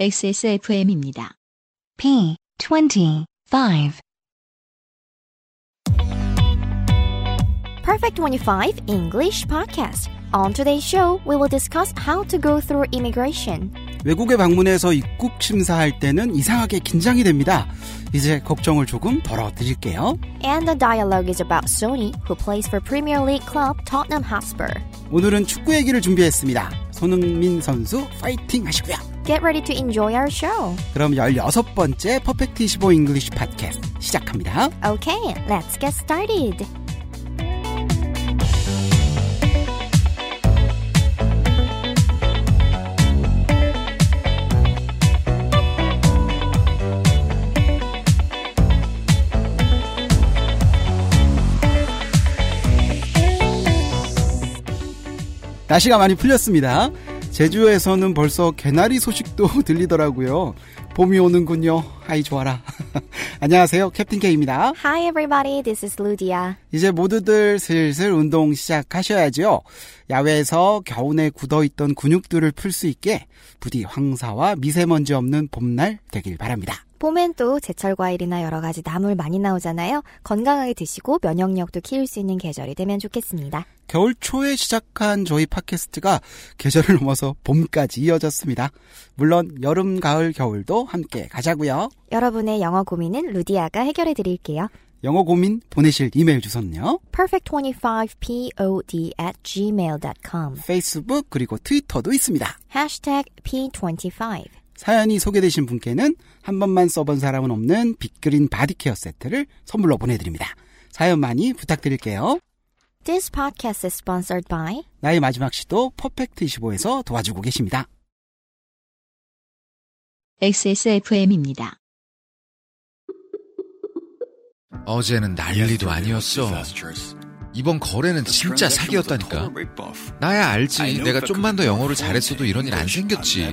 XSFM입니다. P 25 Perfect 25 English Podcast. On today's show, we will discuss how to go through immigration. 외국에 방문해서 입국 심사할 때는 이상하게 긴장이 됩니다. 이제 걱정을 조금 덜어드릴게요. And the dialogue is about Sony, who plays for Premier League club Tottenham Hotspur. 오늘은 축구 얘기를 준비했습니다. 손흥민 선수 파이팅 하시고요. Get ready to enjoy our show. 그럼 16번째 Perfect 25 English 팟캐스트 시작합니다. Okay, let's get started. 날씨가 많이 풀렸습니다. 제주에서는 벌써 개나리 소식도 들리더라고요. 봄이 오는군요. 아이 좋아라. 안녕하세요. 캡틴 K입니다. Hi everybody, this is Ludia. 이제 모두들 슬슬 운동 시작하셔야죠. 야외에서 겨우내 굳어있던 근육들을 풀 수 있게 부디 황사와 미세먼지 없는 봄날 되길 바랍니다. 봄엔 또 제철 과일이나 여러 가지 나물 많이 나오잖아요. 건강하게 드시고 면역력도 키울 수 있는 계절이 되면 좋겠습니다. 겨울 초에 시작한 저희 팟캐스트가 계절을 넘어서 봄까지 이어졌습니다. 물론 여름, 가을, 겨울도 함께 가자고요. 여러분의 영어 고민은 루디아가 해결해 드릴게요. 영어 고민 보내실 이메일 주소는요. perfect25pod at gmail.com 페이스북 그리고 트위터도 있습니다. hashtag p25 사연이 소개되신 분께는 한 번만 써본 사람은 없는 빅그린 바디케어 세트를 선물로 보내드립니다. 사연 많이 부탁드릴게요. This podcast is sponsored by 나의 마지막 시도 퍼펙트25에서 도와주고 계십니다. XSFM입니다. 어제는 난리도 아니었어. 이번 거래는 진짜 사기였다니까. 나야 알지. 내가 좀만 더 영어를 잘했어도 이런 일 안 생겼지.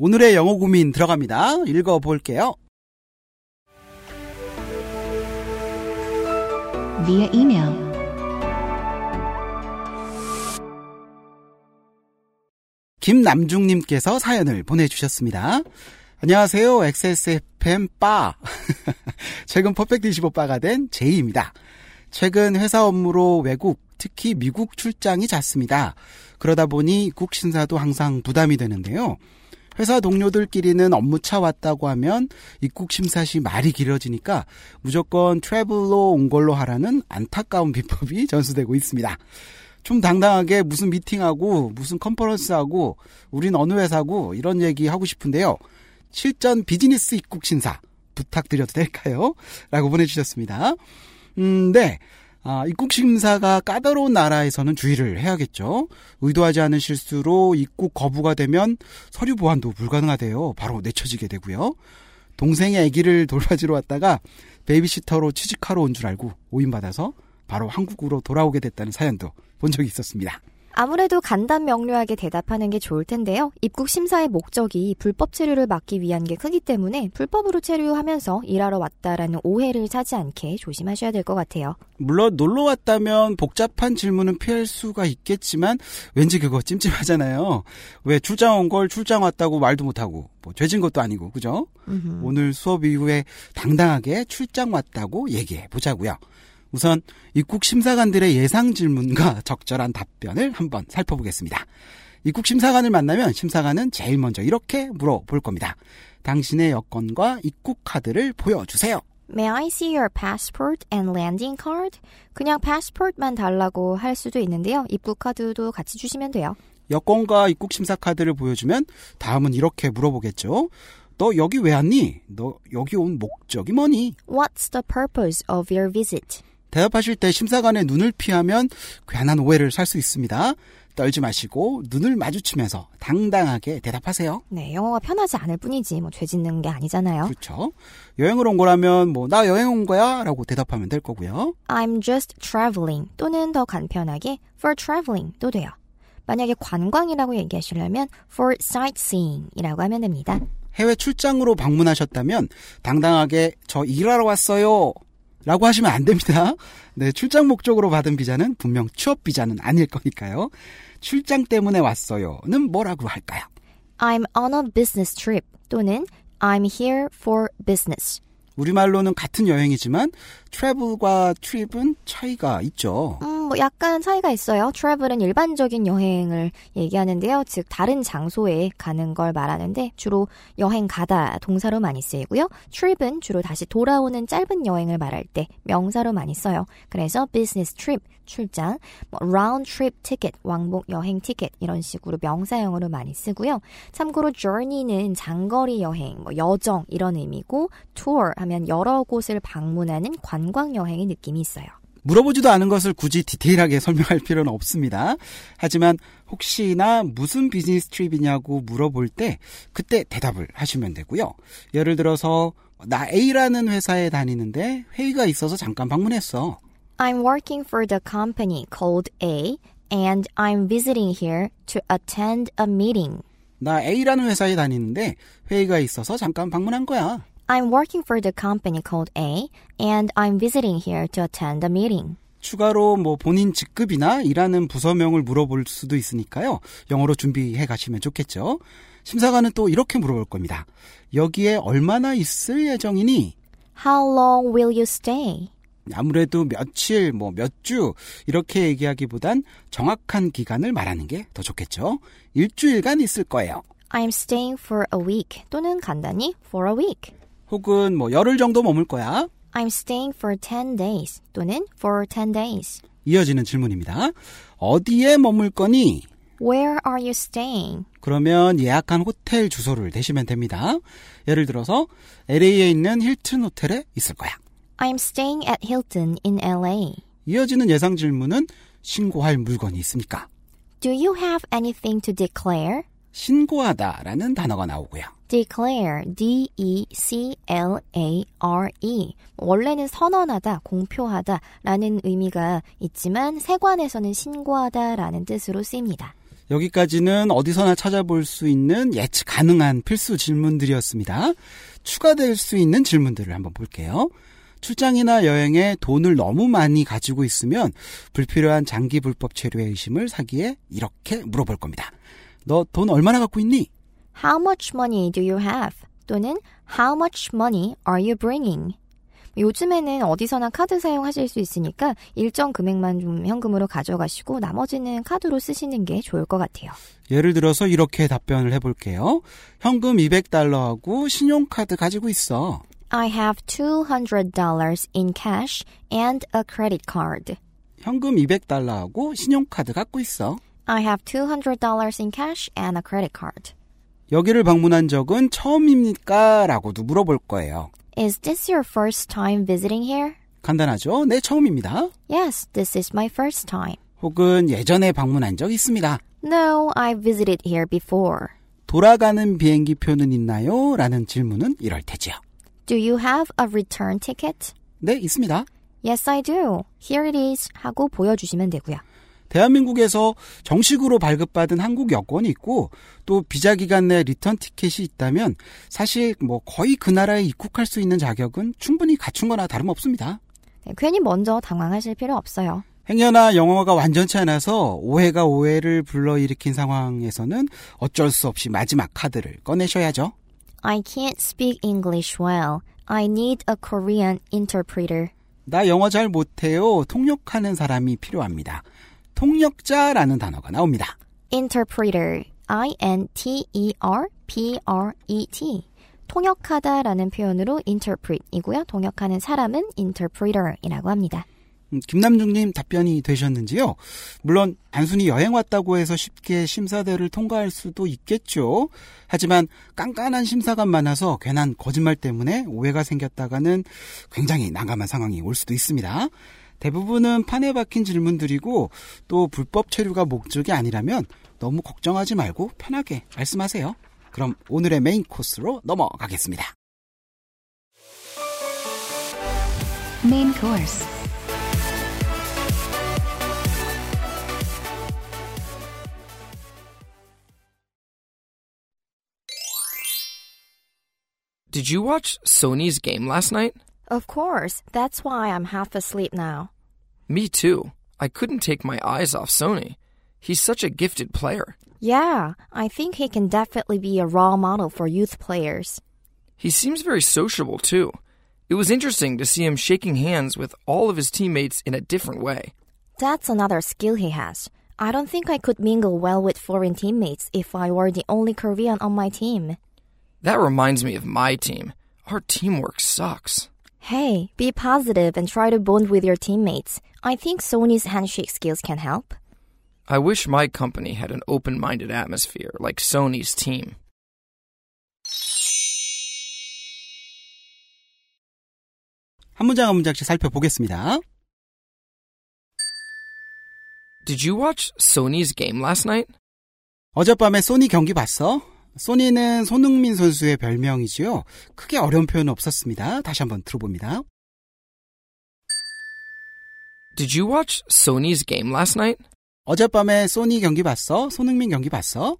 오늘의 영어 고민 들어갑니다. 읽어볼게요. via email 김남중님께서 사연을 보내주셨습니다. 안녕하세요. XSFM 빠. 최근 퍼펙트 25바가 된 제이입니다. 최근 회사 업무로 외국, 특히 미국 출장이 잦습니다. 그러다 보니 입국 심사도 항상 부담이 되는데요. 회사 동료들끼리는 업무차 왔다고 하면 입국 심사 시 말이 길어지니까 무조건 travel로 온 걸로 하라는 안타까운 비법이 전수되고 있습니다. 좀 당당하게 무슨 미팅하고 무슨 컨퍼런스하고 우린 어느 회사고 이런 얘기 하고 싶은데요. 실전 비즈니스 입국 심사 부탁드려도 될까요? 라고 보내주셨습니다. 음, 네. 아, 입국 심사가 까다로운 나라에서는 주의를 해야겠죠. 의도하지 않은 실수로 입국 거부가 되면 서류 보완도 불가능하대요. 바로 내쳐지게 되고요. 동생의 아기를 돌봐주러 왔다가 베이비시터로 취직하러 온 줄 알고 오인받아서 바로 한국으로 돌아오게 됐다는 사연도 본 적이 있었습니다. 아무래도 간단 명료하게 대답하는 게 좋을 텐데요. 입국 심사의 목적이 불법 체류를 막기 위한 게 크기 때문에 불법으로 체류하면서 일하러 왔다라는 오해를 사지 않게 조심하셔야 될 것 같아요. 물론 놀러 왔다면 복잡한 질문은 피할 수가 있겠지만 왠지 그거 찜찜하잖아요. 왜 출장 온 걸 출장 왔다고 말도 못하고 뭐 죄진 것도 아니고 그죠? 음흠. 오늘 수업 이후에 당당하게 출장 왔다고 얘기해 보자고요. 우선 입국 심사관들의 예상 질문과 적절한 답변을 한번 살펴보겠습니다. 입국 심사관을 만나면 심사관은 제일 먼저 이렇게 물어볼 겁니다. 당신의 여권과 입국 카드를 보여주세요. May I see your passport and landing card? 그냥 passport만 달라고 할 수도 있는데요. 입국 카드도 같이 주시면 돼요. 여권과 입국 심사 카드를 보여주면 다음은 이렇게 물어보겠죠. 너 여기 왜 왔니? 너 여기 온 목적이 뭐니? What's the purpose of your visit? 대답하실 때 심사관의 눈을 피하면 괜한 오해를 살 수 있습니다. 떨지 마시고 눈을 마주치면서 당당하게 대답하세요. 네, 영어가 편하지 않을 뿐이지 뭐 죄 짓는 게 아니잖아요. 그렇죠. 여행을 온 거라면 뭐 나 여행 온 거야 라고 대답하면 될 거고요. I'm just traveling 또는 더 간편하게 for traveling도 돼요. 만약에 관광이라고 얘기하시려면 for sightseeing이라고 하면 됩니다. 해외 출장으로 방문하셨다면 당당하게 저 일하러 왔어요. 라고 하시면 안 됩니다. 네, 출장 목적으로 받은 비자는 분명 취업 비자는 아닐 거니까요. 출장 때문에 왔어요는 뭐라고 할까요? I'm on a business trip 또는 I'm here for business. 우리말로는 같은 여행이지만 travel과 trip은 차이가 있죠. 음, 뭐 약간 차이가 있어요. travel은 일반적인 여행을 얘기하는데요. 즉 다른 장소에 가는 걸 말하는데 주로 여행 가다 동사로 많이 쓰이고요. trip은 주로 다시 돌아오는 짧은 여행을 말할 때 명사로 많이 써요. 그래서 business trip 출장, 뭐 round trip ticket 왕복 여행 티켓 이런 식으로 명사형으로 많이 쓰고요. 참고로 journey는 장거리 여행, 뭐 여정 이런 의미고 tour 하면 여러 곳을 방문하는 관광 여행의 느낌이 있어요. 물어보지도 않은 것을 굳이 디테일하게 설명할 필요는 없습니다. 하지만 혹시나 무슨 비즈니스 트립이냐고 물어볼 때 그때 대답을 하시면 되고요. 예를 들어서 나 A라는 회사에 다니는데 회의가 있어서 잠깐 방문했어. I'm working for the company called A and I'm visiting here to attend a meeting. 나 A라는 회사에 다니는데 회의가 있어서 잠깐 방문한 거야. I'm working for the company called A and I'm visiting here to attend a meeting. 추가로 뭐 본인 직급이나 일하는 부서명을 물어볼 수도 있으니까요. 영어로 준비해 가시면 좋겠죠. 심사관은 또 이렇게 물어볼 겁니다. 여기에 얼마나 있을 예정이니? How long will you stay? 아무래도 며칠, 뭐 몇 주 이렇게 얘기하기보단 정확한 기간을 말하는 게 더 좋겠죠. 일주일간 있을 거예요. I'm staying for a week 또는 간단히 for a week. 혹은 뭐 열흘 정도 머물 거야. I'm staying for 10 days 또는 for 10 days. 이어지는 질문입니다. 어디에 머물 거니? Where are you staying? 그러면 예약한 호텔 주소를 대시면 됩니다. 예를 들어서 LA에 있는 힐튼 호텔에 있을 거야. I'm staying at Hilton in LA. 이어지는 예상 질문은 신고할 물건이 있습니까? Do you have anything to declare? 신고하다라는 단어가 나오고요. declare, D-E-C-L-A-R-E. 원래는 선언하다, 공표하다 라는 의미가 있지만 세관에서는 신고하다 라는 뜻으로 쓰입니다. 여기까지는 어디서나 찾아볼 수 있는 예측 가능한 필수 질문들이었습니다. 추가될 수 있는 질문들을 한번 볼게요. 출장이나 여행에 돈을 너무 많이 가지고 있으면 불필요한 장기 불법 체류의 의심을 사기에 이렇게 물어볼 겁니다. 너 돈 얼마나 갖고 있니? How much money do you have? 또는 How much money are you bringing? 요즘에는 어디서나 카드 사용하실 수 있으니까 일정 금액만 좀 현금으로 가져가시고 나머지는 카드로 쓰시는 게 좋을 것 같아요. 예를 들어서 이렇게 답변을 해볼게요. 현금 200달러하고 신용카드 가지고 있어. I have $200 in cash and a credit card. 현금 200달러하고 신용카드 갖고 있어. I have $200 in cash and a credit card. 여기를 방문한 적은 처음입니까? 라고도 물어볼 거예요. Is this your first time visiting here? 간단하죠? 네, 처음입니다. Yes, this is my first time. 혹은 예전에 방문한 적 있습니다. No, I've visited here before. 돌아가는 비행기 표는 있나요? 라는 질문은 이럴 테지요. Do you have a return ticket? 네, 있습니다. Yes, I do. Here it is. 하고 보여주시면 되고요. 대한민국에서 정식으로 발급받은 한국 여권이 있고 또 비자 기간 내 리턴 티켓이 있다면 사실 뭐 거의 그 나라에 입국할 수 있는 자격은 충분히 갖춘 거나 다름없습니다. 네, 괜히 먼저 당황하실 필요 없어요. 행여나 영어가 완전치 않아서 오해가 오해를 불러일으킨 상황에서는 어쩔 수 없이 마지막 카드를 꺼내셔야죠. I can't speak English well. I need a Korean interpreter. 나 영어 잘 못해요. 통역하는 사람이 필요합니다. 통역자라는 단어가 나옵니다. interpreter. I-N-T-E-R-P-R-E-T. 통역하다라는 표현으로 interpret이고요. 통역하는 사람은 interpreter이라고 합니다. 음, 김남중님 답변이 되셨는지요? 물론 단순히 여행 왔다고 해서 쉽게 심사대를 통과할 수도 있겠죠. 하지만 깐깐한 심사관 많아서 괜한 거짓말 때문에 오해가 생겼다가는 굉장히 난감한 상황이 올 수도 있습니다. 대부분은 판에 박힌 질문들이고 또 불법 체류가 목적이 아니라면 너무 걱정하지 말고 편하게 말씀하세요. 그럼 오늘의 메인 코스로 넘어가겠습니다. Main course. Did you watch Sony's game last night? Of course, that's why I'm half asleep now. Me too. I couldn't take my eyes off Sony. He's such a gifted player. Yeah, I think he can definitely be a role model for youth players. He seems very sociable too. It was interesting to see him shaking hands with all of his teammates in a different way. That's another skill he has. I don't think I could mingle well with foreign teammates if I were the only Korean on my team. That reminds me of my team. Our teamwork sucks. Hey, be positive and try to bond with your teammates. I think Sony's handshake skills can help. I wish my company had an open minded atmosphere like Sony's team. 한 문장 한 문장씩 살펴보겠습니다. Did you watch Sony's game last night? 어젯밤에 소니 경기 봤어? 소니는 손흥민 선수의 별명이지요. 크게 어려운 표현은 없었습니다. 다시 한번 들어봅니다. Did you watch Sony's game last night? 어젯밤에 소니 경기 봤어? 손흥민 경기 봤어?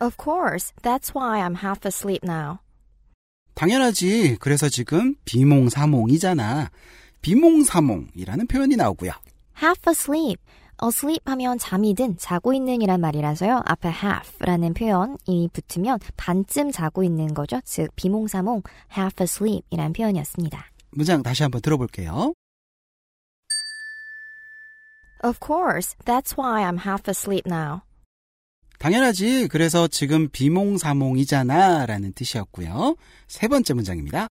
Of course, that's why I'm half asleep now. 당연하지. 그래서 지금 비몽사몽이잖아. 비몽사몽이라는 표현이 나오고요. half asleep. Asleep 하면 잠이 든 자고 있는이란 말이라서요. 앞에 half라는 표현이 붙으면 반쯤 자고 있는 거죠. 즉 비몽사몽 half asleep이란 표현이었습니다. 문장 다시 한번 들어볼게요. Of course, that's why I'm half asleep now. 당연하지. 그래서 지금 비몽사몽이잖아. 라는 뜻이었고요. 세 번째 문장입니다.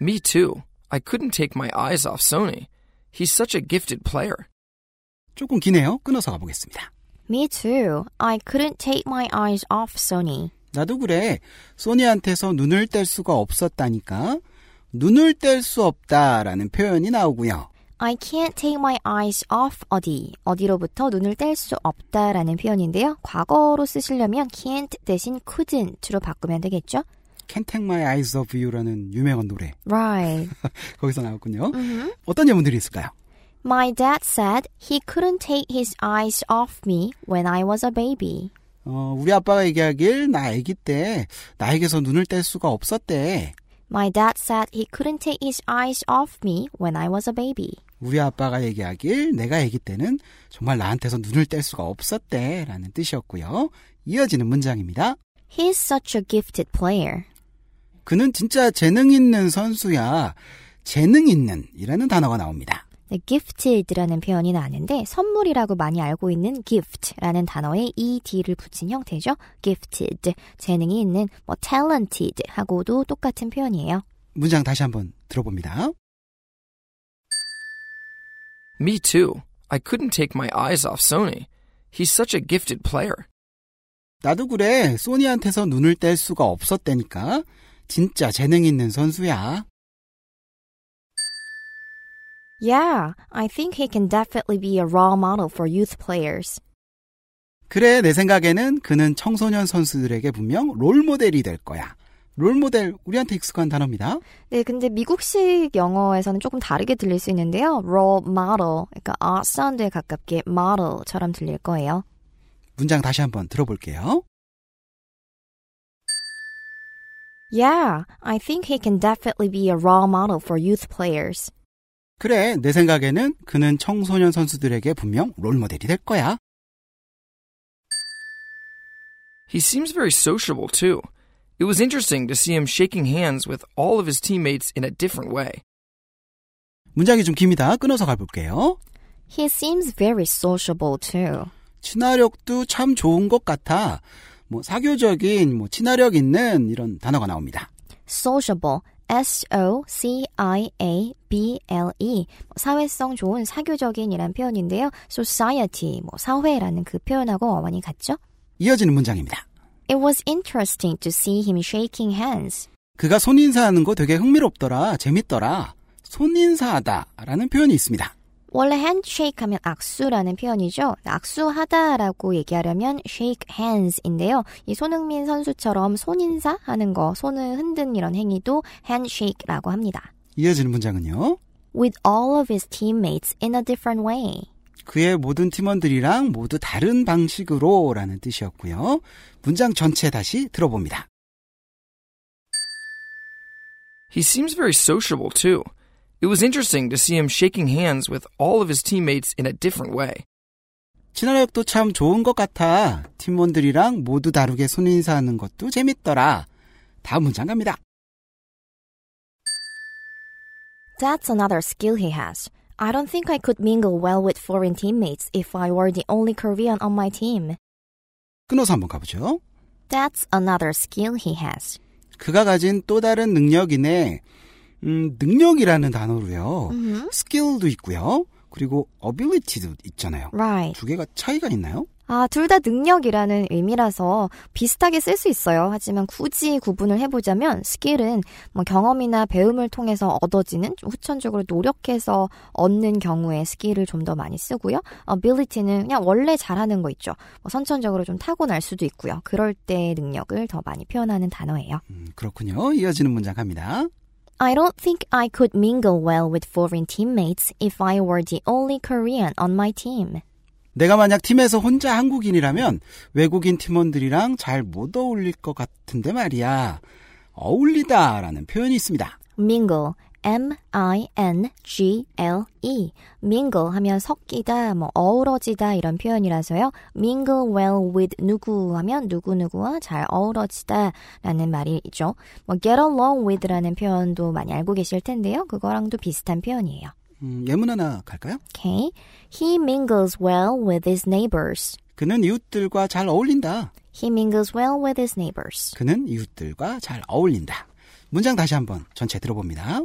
Me too. I couldn't take my eyes off Sony. He's such a gifted player. 조금 기네요. 끊어서 가보겠습니다. Me too. I couldn't take my eyes off Sony. 나도 그래. 소니한테서 눈을 뗄 수가 없었다니까. 눈을 뗄 수 없다라는 표현이 나오고요. I can't take my eyes off 어디. 어디로부터 눈을 뗄 수 없다라는 표현인데요. 과거로 쓰시려면 can't 대신 couldn't로 바꾸면 되겠죠? Can't take my eyes off you라는 유명한 노래. Right. 거기서 나왔군요. 어떤 예문들이 있을까요? My dad said he couldn't take his eyes off me when I was a baby. 어, 우리 아빠가 얘기하길 나 아기 때 나에게서 눈을 뗄 수가 없었대. My dad said he couldn't take his eyes off me when I was a baby. 우리 아빠가 얘기하길 내가 아기 때는 정말 나한테서 눈을 뗄 수가 없었대 라는 뜻이었고요. 이어지는 문장입니다. He's such a gifted player. 그는 진짜 재능 있는 선수야. 재능 있는 이라는 단어가 나옵니다. 네, gifted라는 표현이 나왔는데 선물이라고 많이 알고 있는 gift라는 단어에 ed를 붙인 형태죠. gifted, 재능이 있는 뭐 talented 하고도 똑같은 표현이에요. 문장 다시 한번 들어봅니다. Me too. I couldn't take my eyes off Sony. He's such a gifted player. 나도 그래. 소니한테서 눈을 뗄 수가 없었다니까. 진짜 재능 있는 선수야. Yeah, I think he can definitely be a role model for youth players. 그래, 내 생각에는 그는 청소년 선수들에게 분명 롤 모델이 될 거야. 롤 모델, 우리한테 익숙한 단어입니다. 네, 근데 미국식 영어에서는 조금 다르게 들릴 수 있는데요. role model, 그러니까 아 사운드에 가깝게 model처럼 들릴 거예요. 문장 다시 한번 들어볼게요. Yeah, I think he can definitely be a role model for youth players. 그래, 내 생각에는 그는 청소년 선수들에게 분명 롤모델이 될 거야. He seems very sociable too. It was interesting to see him shaking hands with all of his teammates in a different way. 문장이 좀 깁니다. 끊어서 가볼게요. He seems very sociable too. 친화력도 참 좋은 것 같아. 뭐 사교적인, 뭐 친화력 있는 이런 단어가 나옵니다. sociable, S-O-C-I-A-B-L-E 사회성 좋은 사교적인이란 표현인데요. society, 뭐 사회라는 그 표현하고 어원이 같죠? 이어지는 문장입니다. It was interesting to see him shaking hands. 그가 손인사하는 거 되게 흥미롭더라, 재밌더라. 손인사하다라는 표현이 있습니다. 원래 handshake 하면 악수라는 표현이죠. 악수하다라고 얘기하려면 shake hands인데요. 이 손흥민 선수처럼 손인사 하는 거, 손을 흔든 이런 행위도 handshake라고 합니다. 이어지는 문장은요. With all of his teammates in a different way. 그의 모든 팀원들이랑 모두 다른 방식으로 라는 뜻이었고요. 문장 전체 다시 들어봅니다. He seems very sociable, too. It was interesting to see him shaking hands with all of his teammates in a different way. 친화력도 참 좋은 것 같아. 팀원들이랑 모두 다르게 손인사하는 것도 재밌더라. 다음 문장 갑니다. That's another skill he has. I don't think I could mingle well with foreign teammates if I were the only Korean on my team. 끊어서 한번 가보죠. That's another skill he has. 그가 가진 또 다른 능력이네. 음, 능력이라는 단어로요. skill도 있고요. 그리고 ability도 있잖아요. Right. 두 개가 차이가 있나요? 아, 둘 다 능력이라는 의미라서 비슷하게 쓸 수 있어요. 하지만 굳이 구분을 해보자면 skill은 뭐 경험이나 배움을 통해서 얻어지는 후천적으로 노력해서 얻는 경우에 skill을 좀 더 많이 쓰고요. ability는 그냥 원래 잘하는 거 있죠. 뭐 선천적으로 좀 타고날 수도 있고요. 그럴 때 능력을 더 많이 표현하는 단어예요. 음, 그렇군요. 이어지는 문장 갑니다. I don't think I could mingle well with foreign teammates if I were the only Korean on my team. 내가 만약 팀에서 혼자 한국인이라면 외국인 팀원들이랑 잘 못 어울릴 것 같은데 말이야. 어울리다라는 표현이 있습니다. mingle, M-I-N-G-L-E. mingle 하면 섞이다, 뭐 어우러지다 이런 표현이라서요. mingle well with 누구 하면 누구누구와 잘 어우러지다 라는 말이죠. 뭐 get along with라는 표현도 많이 알고 계실 텐데요. 그거랑도 비슷한 표현이에요. 음, 예문 하나 갈까요? Okay. He mingles well with his neighbors. 그는 이웃들과 잘 어울린다. He mingles well with his neighbors. 그는 이웃들과 잘 어울린다. 문장 다시 한번 전체 들어봅니다.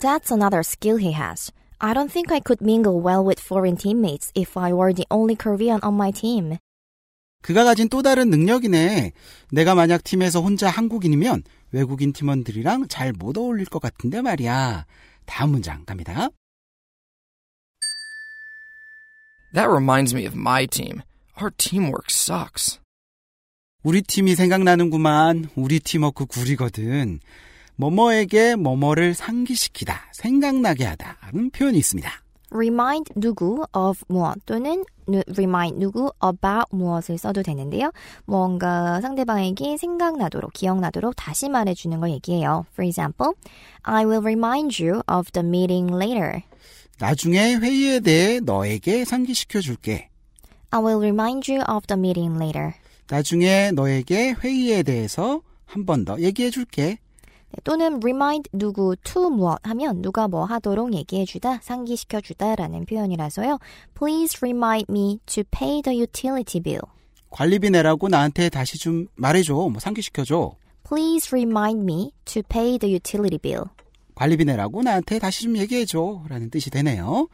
That's another skill he has. I don't think I could mingle well with foreign teammates if I were the only Korean on my team. 그가 가진 또 다른 능력이네. 내가 만약 팀에서 혼자 한국인이면 외국인 팀원들이랑 잘 못 어울릴 것 같은데 말이야. 다음 문장 갑니다. That reminds me of my team. Our teamwork sucks. 우리 팀이 생각나는구만. 우리 팀워크 구리거든. 뭐뭐에게 뭐뭐를 상기시키다, 생각나게 하다는 표현이 있습니다. remind 누구 of 무엇 또는 누- remind 누구 about 무엇을 써도 되는데요. 뭔가 상대방에게 생각나도록, 기억나도록 다시 말해주는 걸 얘기해요. For example, I will remind you of the meeting later. 나중에 회의에 대해 너에게 상기시켜 줄게. I will remind you of the meeting later. 나중에 너에게 회의에 대해서 한 번 더 얘기해 줄게. 네, 또는 remind 누구 to 무엇 하면 누가 뭐 하도록 얘기해주다, 상기시켜주다라는 표현이라서요. Please remind me to pay the utility bill. 관리비 내라고 나한테 다시 좀 말해줘. 뭐 상기시켜줘. Please remind me to pay the utility bill. 관리비 내라고 나한테 다시 좀 얘기해줘. 라는 뜻이 되네요.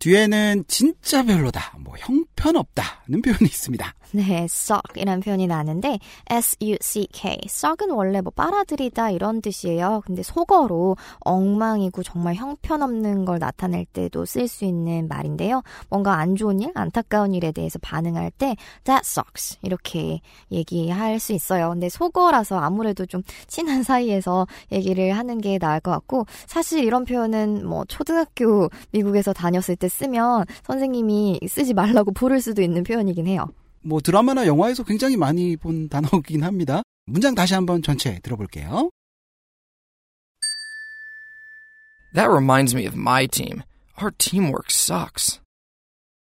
뒤에는 진짜 별로다. 뭐 형편없다는 표현이 있습니다. 네, suck이라는 표현이 나는데 S-U-C-K. suck은 원래 뭐 빨아들이다 이런 뜻이에요. 근데 속어로 엉망이고 정말 형편없는 걸 나타낼 때도 쓸 수 있는 말인데요. 뭔가 안 좋은 일, 안타까운 일에 대해서 반응할 때 that sucks 이렇게 얘기할 수 있어요. 근데 속어라서 아무래도 좀 친한 사이에서 얘기를 하는 게 나을 것 같고 사실 이런 표현은 뭐 초등학교 미국에서 다녔을 때 쓰면 선생님이 쓰지 말라고 부를 수도 있는 표현이긴 해요. 뭐 드라마나 영화에서 굉장히 많이 본 단어긴 합니다. 문장 다시 한번 전체 들어볼게요. That reminds me of my team. Our teamwork sucks.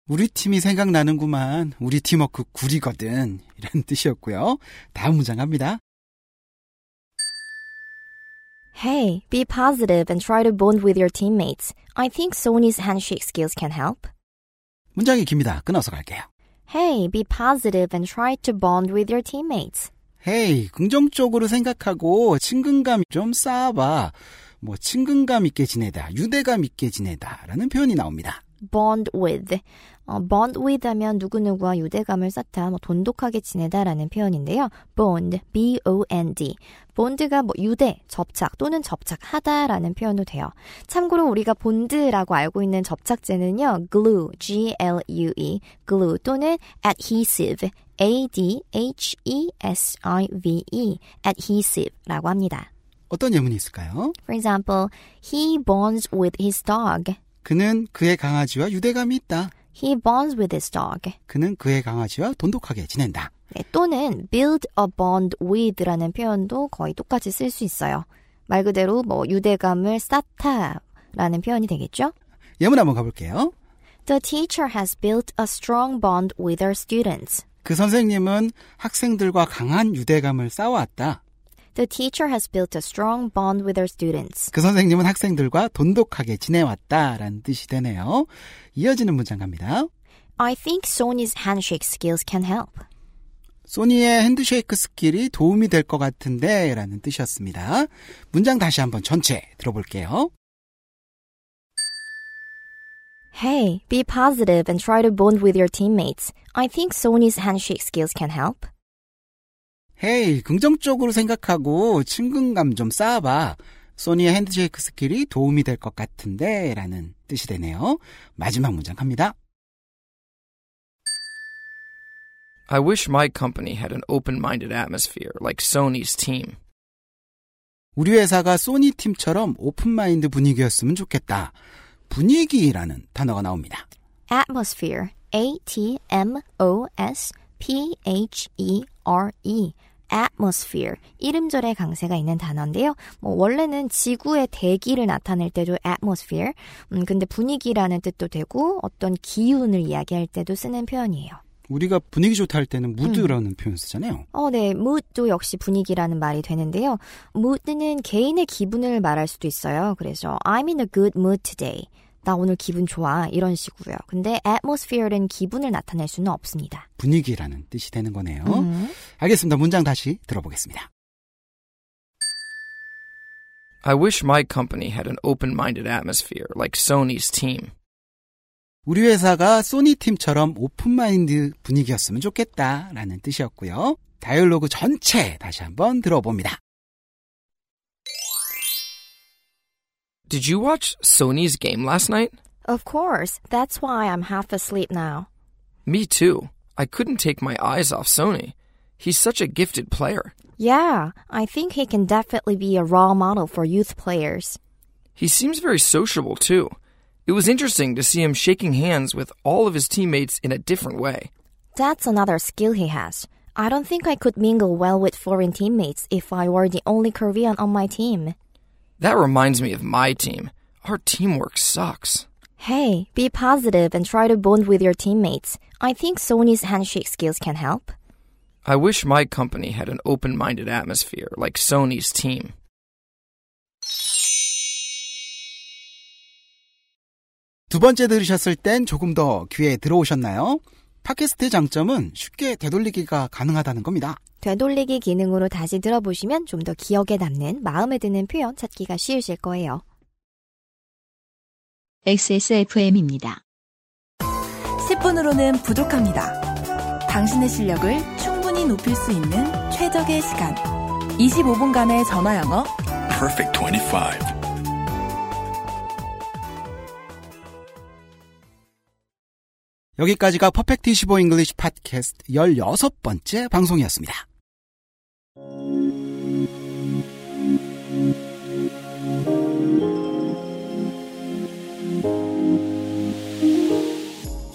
우리 팀이 생각나는구만. 우리 팀워크 구리거든. 이런 뜻이었고요. 다음 문장 갑니다. Hey, be positive and try to bond with your teammates. I think Sony's handshake skills can help. 문장이 깁니다. 끊어서 갈게요. Hey, be positive and try to bond with your teammates. 헤이, 긍정적으로 생각하고 친근감 좀 쌓아봐. 뭐 친근감 있게 지내다, 유대감 있게 지내다 라는 표현이 나옵니다. Bond with. 어, bond with 하면 누구누구와 유대감을 쌓다, 뭐 돈독하게 지내다라는 표현인데요. bond, b-o-n-d. bond가 뭐 유대, 접착 또는 접착하다라는 표현도 돼요. 참고로 우리가 본드라고 알고 있는 접착제는요. glue, g-l-u-e, glue 또는 adhesive, a-d-h-e-s-i-v-e, adhesive라고 합니다. 어떤 예문이 있을까요? For example, he bonds with his dog. 그는 그의 강아지와 유대감이 있다. He bonds with his dog. 그는 그의 강아지와 돈독하게 지낸다. 네, 또는 build a bond with라는 표현도 거의 똑같이 쓸 수 있어요. 말 그대로 뭐 유대감을 쌓다라는 표현이 되겠죠? 예문 한번 가볼게요. The teacher has built a strong bond with her students. 그 선생님은 학생들과 강한 유대감을 쌓아왔다. The teacher has built a strong bond with her students. 그 선생님은 학생들과 돈독하게 지내왔다라는 뜻이 되네요. 이어지는 문장 갑니다. I think Sony's handshake skills can help. 쏘니의 handshake skill이 도움이 될 것 같은데 라는 뜻이었습니다. 문장 다시 한번 전체 들어볼게요. Hey, be positive and try to bond with your teammates. I think Sonny's handshake skills can help. Hey, 긍정적으로 생각하고 친근감 좀 쌓아봐. 쏘니의 handshake skill이 도움이 될 것 같은데 라는 뜻이 되네요. 마지막 문장 갑니다. I wish my company had an open minded atmosphere like Sony's team. 우리 회사가 소니 팀처럼 오픈마인드 분위기였으면 좋겠다. 분위기라는 단어가 나옵니다. Atmosphere. A-T-M-O-S-P-H-E-R-E. Atmosphere. 이름절의 강세가 있는 단어인데요. 뭐, 원래는 지구의 대기를 나타낼 때도 atmosphere. 음, 근데 분위기라는 뜻도 되고, 어떤 기운을 이야기할 때도 쓰는 표현이에요. 우리가 분위기 좋다 할 때는 무드라는 표현 쓰잖아요. 어, 네. mood도 역시 분위기라는 말이 되는데요. mood는 개인의 기분을 말할 수도 있어요. 그래서 I'm in a good mood today. 나 오늘 기분 좋아. 이런 식으로요. 근데 atmosphere는 기분을 나타낼 수는 없습니다. 분위기라는 뜻이 되는 거네요. 음. 알겠습니다. 문장 다시 들어보겠습니다. I wish my company had an open minded atmosphere like Sony's team. 우리 회사가 소니 팀처럼 오픈마인드 분위기였으면 좋겠다 라는 뜻이었고요. 다이얼로그 전체 다시 한번 들어봅니다. Did you watch Sony's game last night? Of course. That's why I'm half asleep now. Me too. I couldn't take my eyes off Sony. He's such a gifted player. Yeah, I think he can definitely be a role model for youth players. He seems very sociable too. It was interesting to see him shaking hands with all of his teammates in a different way. That's another skill he has. I don't think I could mingle well with foreign teammates if I were the only Korean on my team. That reminds me of my team. Our teamwork sucks. Hey, be positive and try to bond with your teammates. I think Sony's handshake skills can help. I wish my company had an open minded atmosphere like Sony's team. 두 번째 들으셨을 땐 조금 더 귀에 들어오셨나요? 팟캐스트의 장점은 쉽게 되돌리기가 가능하다는 겁니다. 되돌리기 기능으로 다시 들어보시면 좀 더 기억에 남는 마음에 드는 표현 찾기가 쉬우실 거예요. XSFM입니다. 10분으로는 부족합니다. 당신의 실력을 충분히 높일 수 있는 최적의 시간. 25분간의 전화 영어. Perfect 25. 여기까지가 Perfect 25 English 팟캐스트 16번째 방송이었습니다.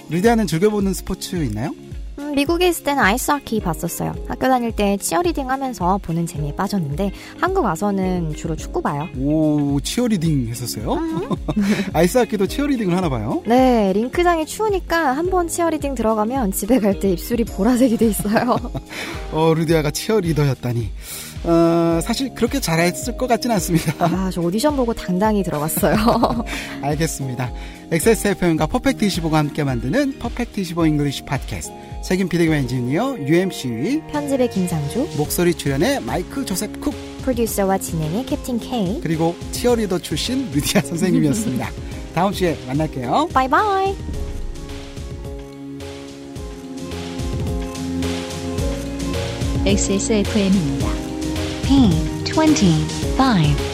리디아는 즐겨보는 스포츠 있나요? 음, 미국에 있을 때는 아이스하키 봤었어요. 학교 다닐 때 치어리딩 하면서 보는 재미에 빠졌는데 한국 와서는 주로 축구 봐요. 오, 치어리딩 했었어요? 아이스하키도 치어리딩을 하나 봐요? 네, 링크장이 추우니까 한 번 치어리딩 들어가면 집에 갈 때 입술이 보라색이 돼 있어요. 어, 리디아가 치어리더였다니. 어, 사실 그렇게 잘했을 것 같진 않습니다. 아, 저 오디션 보고 당당히 들어갔어요. 알겠습니다. XSFM과 Perfect 25가 함께 만드는 Perfect 25 English 팟캐스트. 책임 PD 겸 엔지니어 UMC 편집에 김상주, 목소리 출연에 마이크 조셉 쿡 프로듀서와 진행의 캡틴 K. 그리고 치어리더 출신 루디아 선생님이었습니다. 다음 주에 만날게요. 바이바이. XSFM입니다. 15, 20, 5.